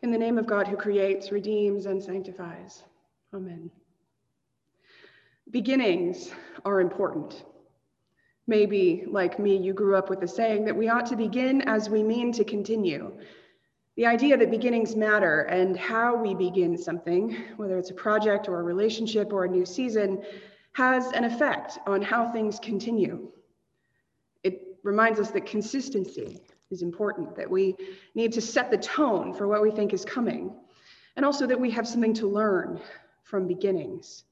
In the name of God who creates, redeems, and sanctifies. Amen. Beginnings are important. Maybe, like me, you grew up with the saying that we ought to begin as we mean to continue. The idea that beginnings matter and how we begin something, whether it's a project or a relationship or a new season, has an effect on how things continue. It reminds us that consistency is important, that we need to set the tone for what we think is coming, and also that we have something to learn from beginnings.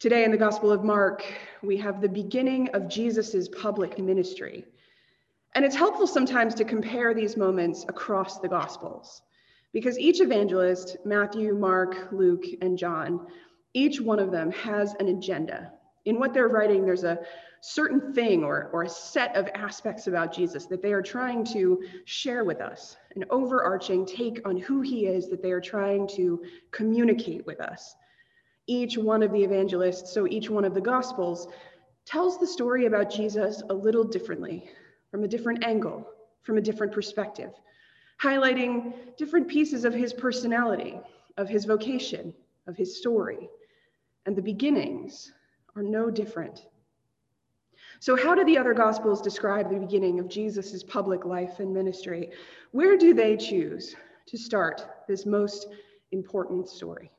Today in the Gospel of Mark, we have the beginning of Jesus' public ministry. And it's helpful sometimes to compare these moments across the Gospels, because each evangelist, Matthew, Mark, Luke, and John, each one of them has an agenda. In what they're writing, there's a certain thing or, or a set of aspects about Jesus that they are trying to share with us, an overarching take on who he is that they are trying to communicate with us. Each one of the evangelists, so each one of the gospels, tells the story about Jesus a little differently, from a different angle, from a different perspective, highlighting different pieces of his personality, of his vocation, of his story. And the beginnings are no different. So, how do the other Gospels describe the beginning of Jesus' public life and ministry? Where do they choose to start this most important story?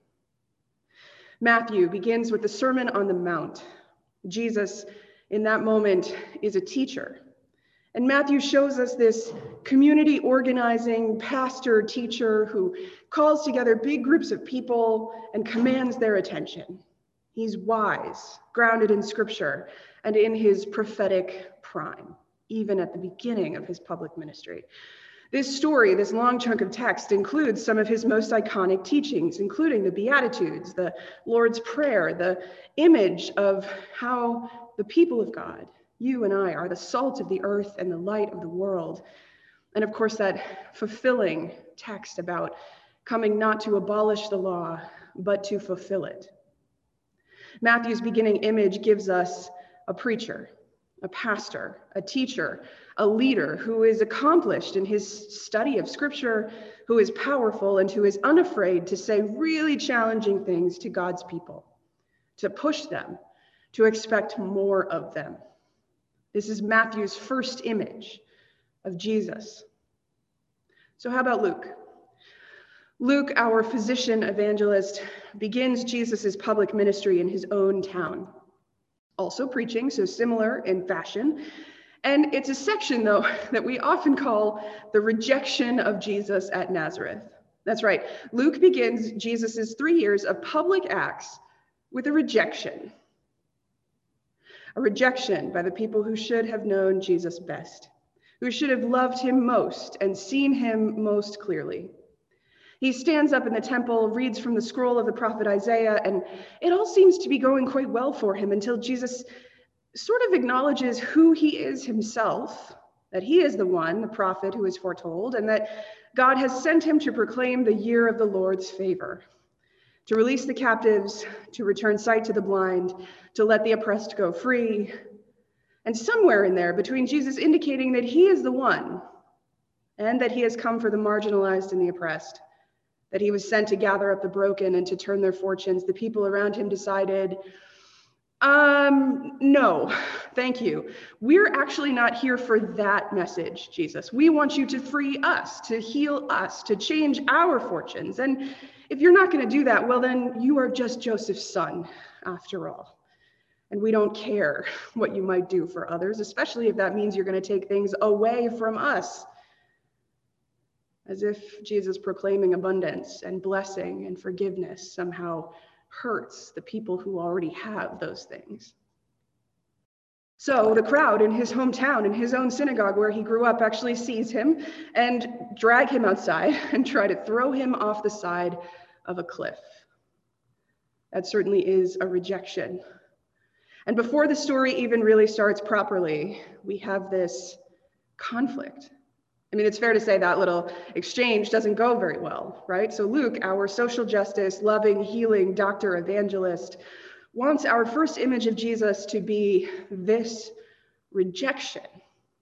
Matthew begins with the Sermon on the Mount. Jesus, in that moment, is a teacher. And Matthew shows us this community organizing pastor teacher who calls together big groups of people and commands their attention. He's wise, grounded in scripture, and in his prophetic prime, even at the beginning of his public ministry. This story, this long chunk of text, includes some of his most iconic teachings, including the Beatitudes, the Lord's Prayer, the image of how the people of God, you and I, are the salt of the earth and the light of the world. And of course, that fulfilling text about coming not to abolish the law, but to fulfill it. Matthew's beginning image gives us a preacher, a pastor, a teacher, a leader who is accomplished in his study of scripture, who is powerful, and who is unafraid to say really challenging things to God's people, to push them, to expect more of them. This is Matthew's first image of Jesus. So, how about Luke? Luke, our physician evangelist, begins Jesus' public ministry in his own town, also preaching, so similar in fashion. And it's a section, though, that we often call the rejection of Jesus at Nazareth. That's right. Luke begins Jesus' three years of public acts with a rejection. A rejection by the people who should have known Jesus best, who should have loved him most and seen him most clearly. He stands up in the temple, reads from the scroll of the prophet Isaiah, and it all seems to be going quite well for him until Jesus sort of acknowledges who he is himself, that he is the one, the prophet who is foretold, and that God has sent him to proclaim the year of the Lord's favor, to release the captives, to return sight to the blind, to let the oppressed go free. And somewhere in there, between Jesus indicating that he is the one and that he has come for the marginalized and the oppressed, that he was sent to gather up the broken and to turn their fortunes, the people around him decided, um, no, thank you. We're actually not here for that message, Jesus. We want you to free us, to heal us, to change our fortunes. And if you're not going to do that, well, then you are just Joseph's son, after all. And we don't care what you might do for others, especially if that means you're going to take things away from us as if Jesus proclaiming abundance and blessing and forgiveness somehow hurts the people who already have those things. So the crowd in his hometown, in his own synagogue where he grew up, actually sees him and drag him outside and try to throw him off the side of a cliff. That certainly is a rejection. And before the story even really starts properly, we have this conflict I mean, it's fair to say that little exchange doesn't go very well, right? So, Luke, our social justice, loving, healing doctor evangelist, wants our first image of Jesus to be this rejection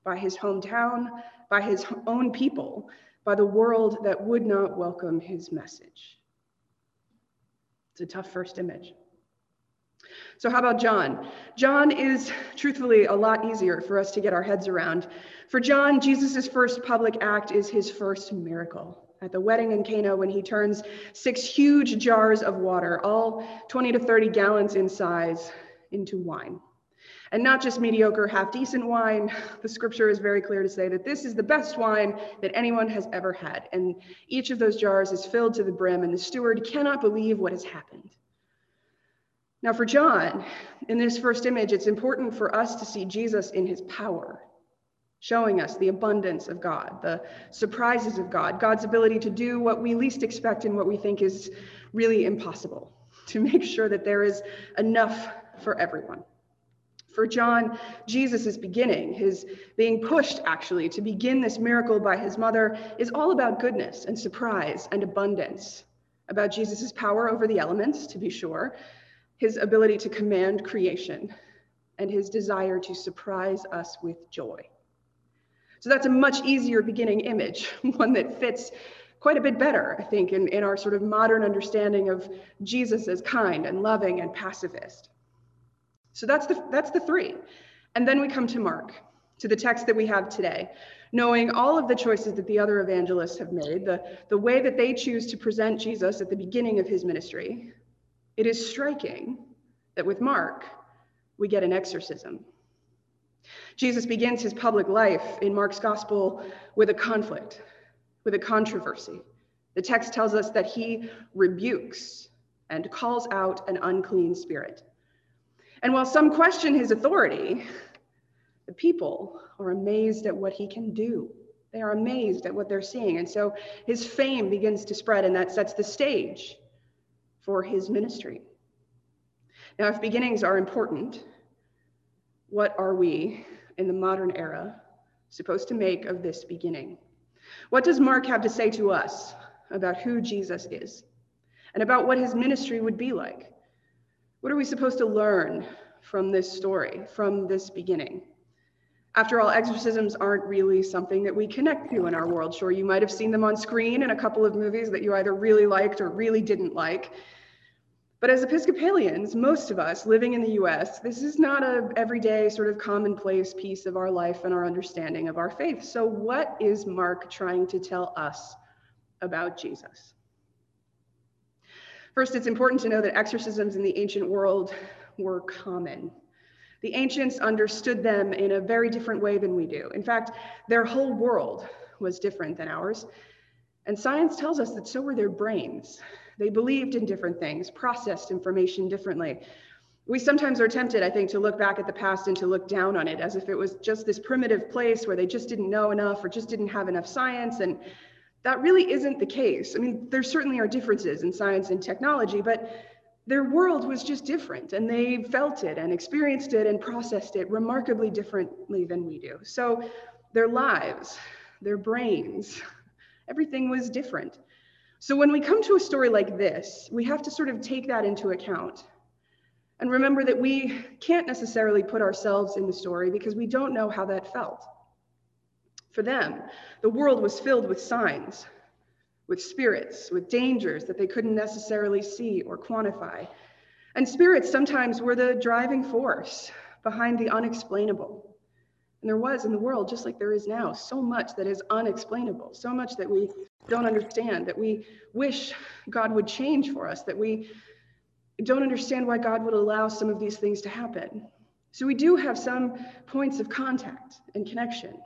by his hometown, by his own people, by the world that would not welcome his message. It's a tough first image. So, how about John? John is truthfully a lot easier for us to get our heads around. For John, Jesus' first public act is his first miracle at the wedding in Cana when he turns six huge jars of water, all 20 to 30 gallons in size, into wine. And not just mediocre, half decent wine. The scripture is very clear to say that this is the best wine that anyone has ever had. And each of those jars is filled to the brim, and the steward cannot believe what has happened. Now, for John, in this first image, it's important for us to see Jesus in his power, showing us the abundance of God, the surprises of God, God's ability to do what we least expect and what we think is really impossible, to make sure that there is enough for everyone. For John, Jesus' is beginning, his being pushed actually to begin this miracle by his mother, is all about goodness and surprise and abundance, about Jesus' power over the elements, to be sure, his ability to command creation, and his desire to surprise us with joy. So that's a much easier beginning image, one that fits quite a bit better, I think, in, in our sort of modern understanding of Jesus as kind and loving and pacifist. So that's the, that's the three. And then we come to Mark, to the text that we have today, knowing all of the choices that the other evangelists have made, the, the way that they choose to present Jesus at the beginning of his ministry, it is striking that with Mark, we get an exorcism. Jesus begins his public life in Mark's gospel with a conflict, with a controversy. The text tells us that he rebukes and calls out an unclean spirit. And while some question his authority, the people are amazed at what he can do. They are amazed at what they're seeing. And so his fame begins to spread, and that sets the stage for his ministry. Now, if beginnings are important, what are we in the modern era supposed to make of this beginning? What does Mark have to say to us about who Jesus is and about what his ministry would be like? What are we supposed to learn from this story, from this beginning? After all, exorcisms aren't really something that we connect to in our world. Sure, you might have seen them on screen in a couple of movies that you either really liked or really didn't like. But as Episcopalians, most of us living in the US, this is not a everyday sort of commonplace piece of our life and our understanding of our faith. So what is Mark trying to tell us about Jesus? First, it's important to know that exorcisms in the ancient world were common. The ancients understood them in a very different way than we do. In fact, their whole world was different than ours. And science tells us that so were their brains. They believed in different things, processed information differently. We sometimes are tempted, I think, to look back at the past and to look down on it as if it was just this primitive place where they just didn't know enough or just didn't have enough science. And that really isn't the case. I mean, there certainly are differences in science and technology, but their world was just different and they felt it and experienced it and processed it remarkably differently than we do. So their lives, their brains, everything was different. So when we come to a story like this, we have to sort of take that into account and remember that we can't necessarily put ourselves in the story because we don't know how that felt. For them, the world was filled with signs, with spirits, with dangers that they couldn't necessarily see or quantify. And spirits sometimes were the driving force behind the unexplainable. And there was in the world, just like there is now, so much that is unexplainable, so much that we don't understand, that we wish God would change for us, that we don't understand why God would allow some of these things to happen. So we do have some points of contact and connection.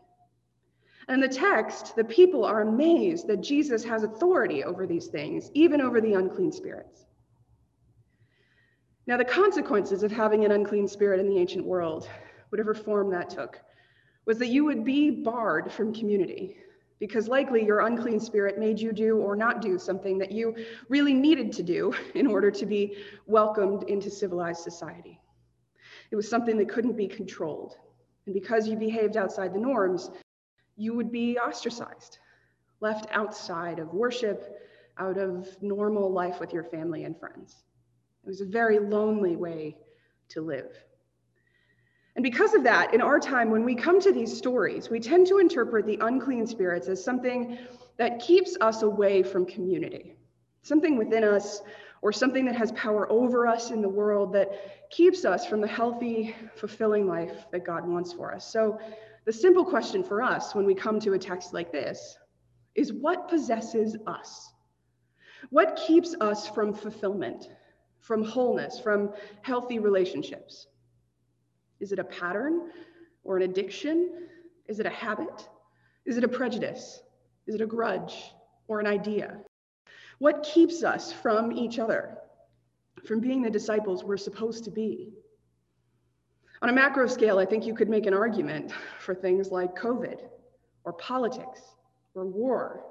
And the text, the people are amazed that Jesus has authority over these things, even over the unclean spirits. Now, the consequences of having an unclean spirit in the ancient world, whatever form that took, was that you would be barred from community because likely your unclean spirit made you do or not do something that you really needed to do in order to be welcomed into civilized society. It was something that couldn't be controlled. And because you behaved outside the norms, you would be ostracized, left outside of worship, out of normal life with your family and friends. It was a very lonely way to live. And because of that, in our time, when we come to these stories, we tend to interpret the unclean spirits as something that keeps us away from community, something within us or something that has power over us in the world that keeps us from the healthy, fulfilling life that God wants for us. So, the simple question for us when we come to a text like this is what possesses us? What keeps us from fulfillment, from wholeness, from healthy relationships? Is it a pattern or an addiction? Is it a habit? Is it a prejudice? Is it a grudge or an idea? What keeps us from each other, from being the disciples we're supposed to be? On a macro scale, I think you could make an argument for things like COVID or politics or war.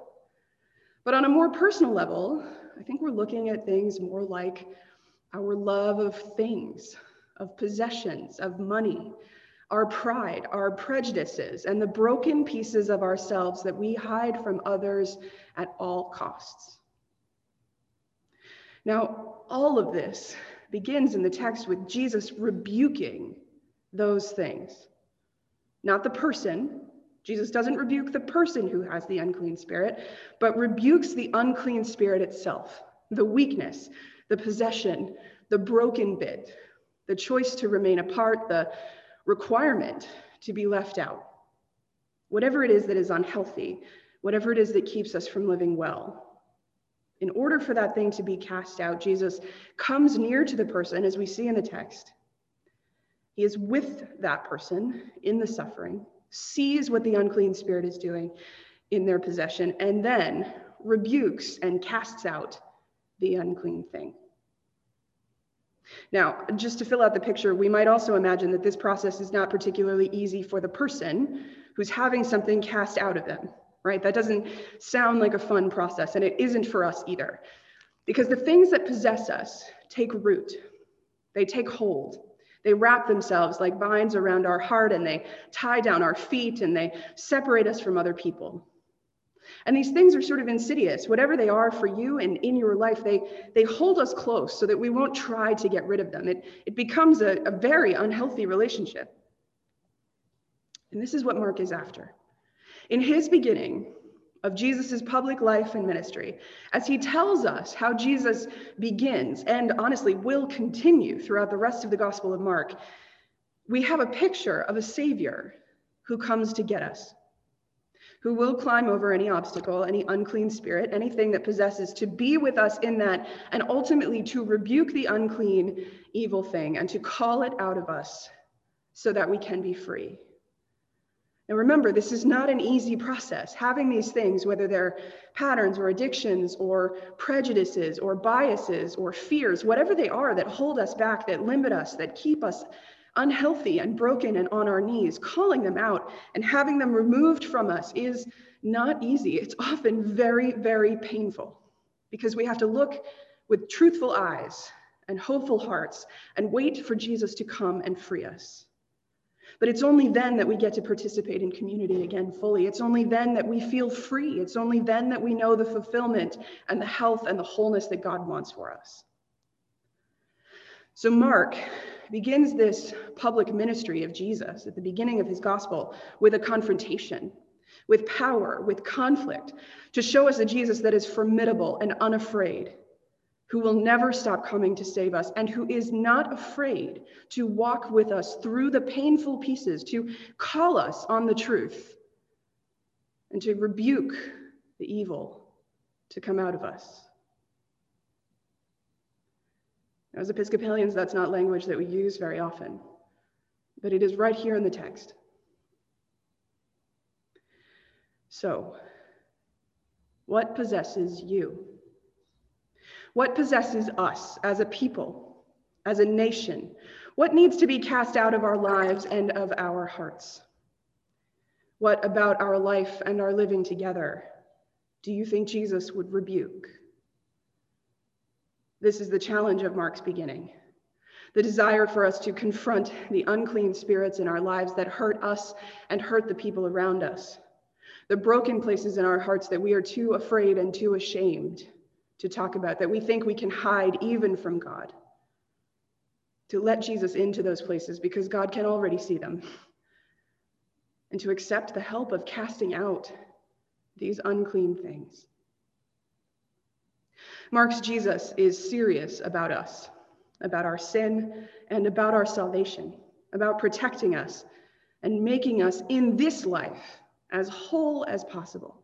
But on a more personal level, I think we're looking at things more like our love of things, of possessions, of money, our pride, our prejudices, and the broken pieces of ourselves that we hide from others at all costs. Now, all of this begins in the text with Jesus rebuking those things, not the person. Jesus doesn't rebuke the person who has the unclean spirit, but rebukes the unclean spirit itself, the weakness, the possession, the broken bit, the choice to remain apart, the requirement to be left out. Whatever it is that is unhealthy, whatever it is that keeps us from living well. In order for that thing to be cast out, Jesus comes near to the person, as we see in the text. He is with that person in the suffering, sees what the unclean spirit is doing in their possession, and then rebukes and casts out the unclean thing. Now, just to fill out the picture, we might also imagine that this process is not particularly easy for the person who's having something cast out of them, right? That doesn't sound like a fun process, and it isn't for us either. Because the things that possess us take root, they take hold. They wrap themselves like vines around our heart, and they tie down our feet, and they separate us from other people. And these things are sort of insidious. Whatever they are for you and in your life, they, they hold us close so that we won't try to get rid of them. It, it becomes a, a very unhealthy relationship. And this is what Mark is after. In his beginning of Jesus' public life and ministry, as he tells us how Jesus begins and honestly will continue throughout the rest of the Gospel of Mark, we have a picture of a Savior who comes to get us who will climb over any obstacle, any unclean spirit, anything that possesses, to be with us in that, and ultimately to rebuke the unclean, evil thing and to call it out of us so that we can be free. Now, remember, this is not an easy process. Having these things, whether they're patterns or addictions or prejudices or biases or fears, whatever they are that hold us back, that limit us, that keep us unhealthy and broken and on our knees, calling them out and having them removed from us is not easy. It's often very, very painful because we have to look with truthful eyes and hopeful hearts and wait for Jesus to come and free us. But it's only then that we get to participate in community again fully. It's only then that we feel free. It's only then that we know the fulfillment and the health and the wholeness that God wants for us. So, Mark begins this public ministry of Jesus at the beginning of his gospel with a confrontation, with power, with conflict, to show us a Jesus that is formidable and unafraid, who will never stop coming to save us, and who is not afraid to walk with us through the painful pieces, to call us on the truth, and to rebuke the evil to come out of us. As Episcopalians, that's not language that we use very often, but it is right here in the text. So, what possesses you? What possesses us as a people, as a nation? What needs to be cast out of our lives and of our hearts? What about our life and our living together do you think Jesus would rebuke? This is the challenge of Mark's beginning the desire for us to confront the unclean spirits in our lives that hurt us and hurt the people around us, the broken places in our hearts that we are too afraid and too ashamed to talk about, that we think we can hide even from God. To let Jesus into those places because God can already see them. And to accept the help of casting out these unclean things. Mark's Jesus is serious about us, about our sin, and about our salvation, about protecting us and making us in this life as whole as possible.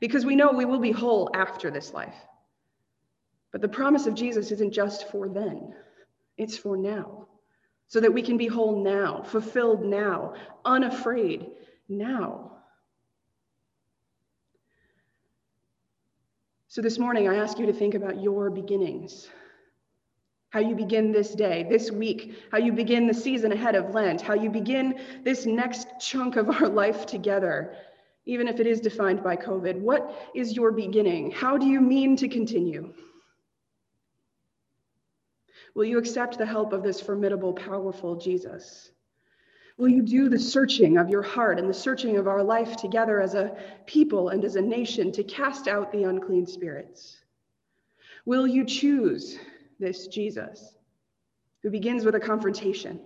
Because we know we will be whole after this life. But the promise of Jesus isn't just for then, it's for now, so that we can be whole now, fulfilled now, unafraid now. So this morning, I ask you to think about your beginnings. How you begin this day, this week, how you begin the season ahead of Lent, how you begin this next chunk of our life together, even if it is defined by COVID. What is your beginning? How do you mean to continue? Will you accept the help of this formidable, powerful Jesus? Will you do the searching of your heart and the searching of our life together as a people and as a nation to cast out the unclean spirits? Will you choose this Jesus who begins with a confrontation,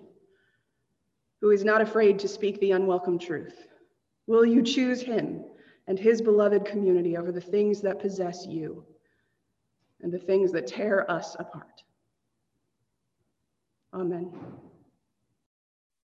who is not afraid to speak the unwelcome truth? Will you choose him and his beloved community over the things that possess you and the things that tear us apart? Amen.